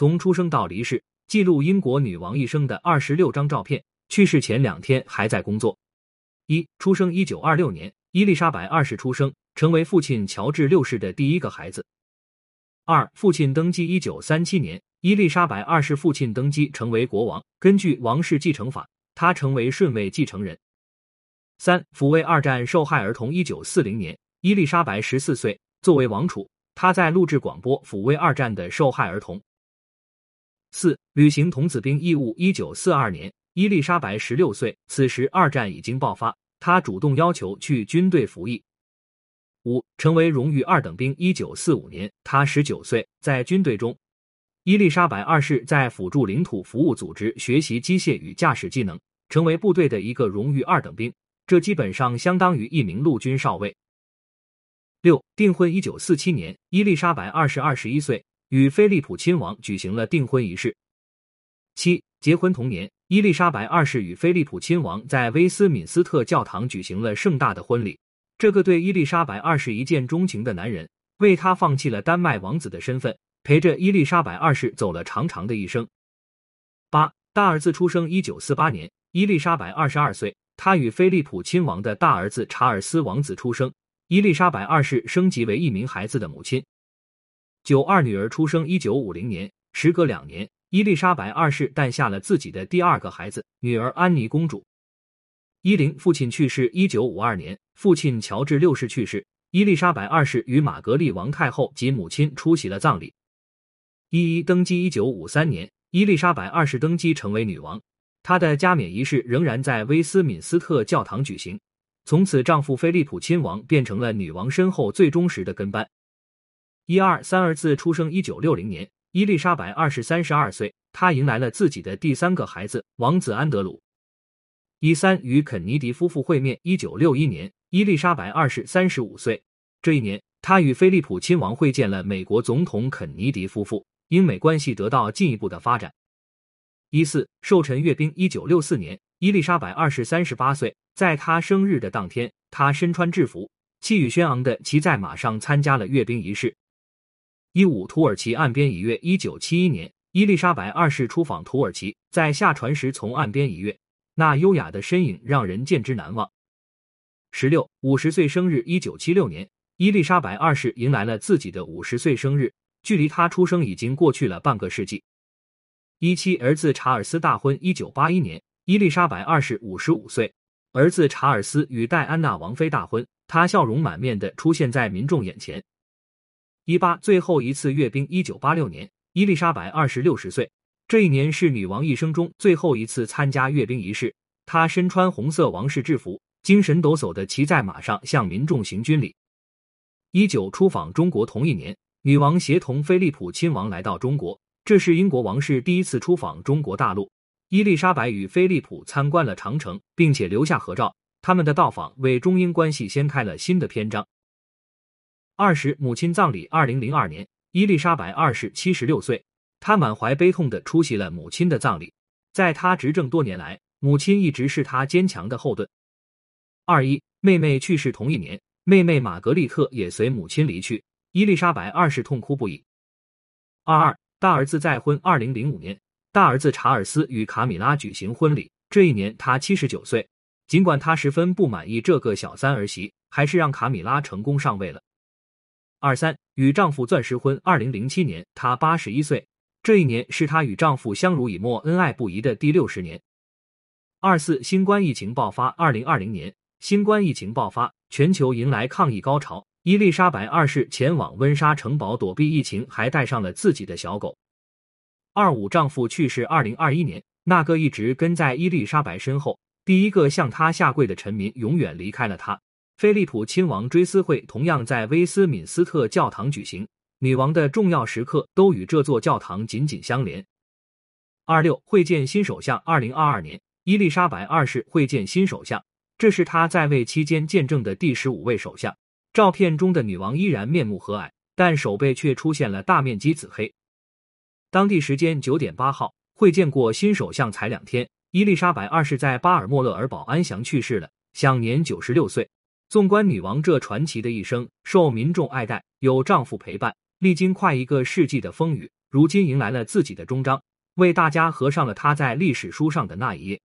从出生到离世，记录英国女王一生的二十六张照片。去世前两天还在工作。一、出生一九二六年，伊丽莎白二世出生，成为父亲乔治六世的第一个孩子。二、父亲登基一九三七年，伊丽莎白二世父亲登基成为国王，根据王室继承法，他成为顺位继承人。三、抚慰二战受害儿童一九四零年，伊丽莎白十四岁，作为王储，她在录制广播抚慰二战的受害儿童。四、履行童子兵义务一九四二年。伊丽莎白十六岁，此时二战已经爆发，她主动要求去军队服役。五，成为荣誉二等兵。一九四五年，她十九岁，在军队中，伊丽莎白二世在辅助领土服务组织学习机械与驾驶技能，成为部队的一个荣誉二等兵，这基本上相当于一名陆军少尉。六，订婚。一九四七年，伊丽莎白二世二十一岁，与菲利普亲王举行了订婚仪式。七，结婚同年。伊丽莎白二世与菲利普亲王在威斯敏斯特教堂举行了盛大的婚礼。这个对伊丽莎白二世一见钟情的男人，为她放弃了丹麦王子的身份，陪着伊丽莎白二世走了长长的一生。八大儿子出生一九四八年，伊丽莎白二十二岁，她与菲利普亲王的大儿子查尔斯王子出生。伊丽莎白二世升级为一名孩子的母亲。九二女儿出生一九五零年，时隔两年。伊丽莎白二世诞下了自己的第二个孩子，女儿安妮公主。伊琳父亲去世，一九五二年，父亲乔治六世去世，伊丽莎白二世与玛格丽王太后及母亲出席了葬礼。一一登基，一九五三年，伊丽莎白二世登基成为女王，她的加冕仪式仍然在威斯敏斯特教堂举行。从此，丈夫菲利普亲王变成了女王身后最忠实的跟班。一二三儿子出生，一九六零年。伊丽莎白二世三十二岁，她迎来了自己的第三个孩子王子安德鲁。一三与肯尼迪夫妇会面。一九六一年，伊丽莎白二世三十五岁，这一年，她与菲利普亲王会见了美国总统肯尼迪夫妇，英美关系得到进一步的发展。一四寿辰阅兵。一九六四年，伊丽莎白二世三十八岁，在她生日的当天，她身穿制服，气宇轩昂的骑在马上参加了阅兵仪式。一五土耳其岸边一跃。一九七一年，伊丽莎白二世出访土耳其，在下船时从岸边一跃，那优雅的身影让人见之难忘。十六五十岁生日。一九七六年，伊丽莎白二世迎来了自己的五十岁生日，距离她出生已经过去了半个世纪。一七儿子查尔斯大婚。一九八一年，伊丽莎白二世五十五岁，儿子查尔斯与戴安娜王妃大婚，她笑容满面的出现在民众眼前。一八最后一次阅兵，一九八六年，伊丽莎白二十六十岁，这一年是女王一生中最后一次参加阅兵仪式。她身穿红色王室制服，精神抖擞的骑在马上向民众行军礼。一九出访中国同一年，女王协同菲利普亲王来到中国，这是英国王室第一次出访中国大陆。伊丽莎白与菲利普参观了长城，并且留下合照，他们的到访为中英关系掀开了新的篇章。二十母亲葬礼。二零零二年，伊丽莎白二世七十六岁，她满怀悲痛的出席了母亲的葬礼。在她执政多年来，母亲一直是她坚强的后盾。二一妹妹去世同一年，妹妹玛格丽特也随母亲离去，伊丽莎白二世痛哭不已。二二大儿子再婚。二零零五年，大儿子查尔斯与卡米拉举行婚礼，这一年他七十九岁。尽管他十分不满意这个小三儿媳，还是让卡米拉成功上位了。二三与丈夫钻石婚。二零零七年，她八十一岁，这一年是她与丈夫相濡以沫、恩爱不移的第六十年。二四新冠疫情爆发。二零二零年，新冠疫情爆发，全球迎来抗疫高潮。伊丽莎白二世前往温莎城堡躲避疫情，还带上了自己的小狗。二五丈夫去世。二零二一年，那个一直跟在伊丽莎白身后、第一个向她下跪的臣民，永远离开了她。菲利普亲王追思会同样在威斯敏斯特教堂举行，女王的重要时刻都与这座教堂紧紧相连。二六会见新首相。二零二二年，伊丽莎白二世会见新首相，这是她在位期间见证的第十五位首相。照片中的女王依然面目和蔼，但手背却出现了大面积紫黑。当地时间九点八号，会见过新首相才两天，伊丽莎白二世在巴尔莫勒尔堡安详去世了，享年九十六岁。纵观女王这传奇的一生，受民众爱戴，有丈夫陪伴，历经快一个世纪的风雨，如今迎来了自己的终章，为大家合上了她在历史书上的那一页。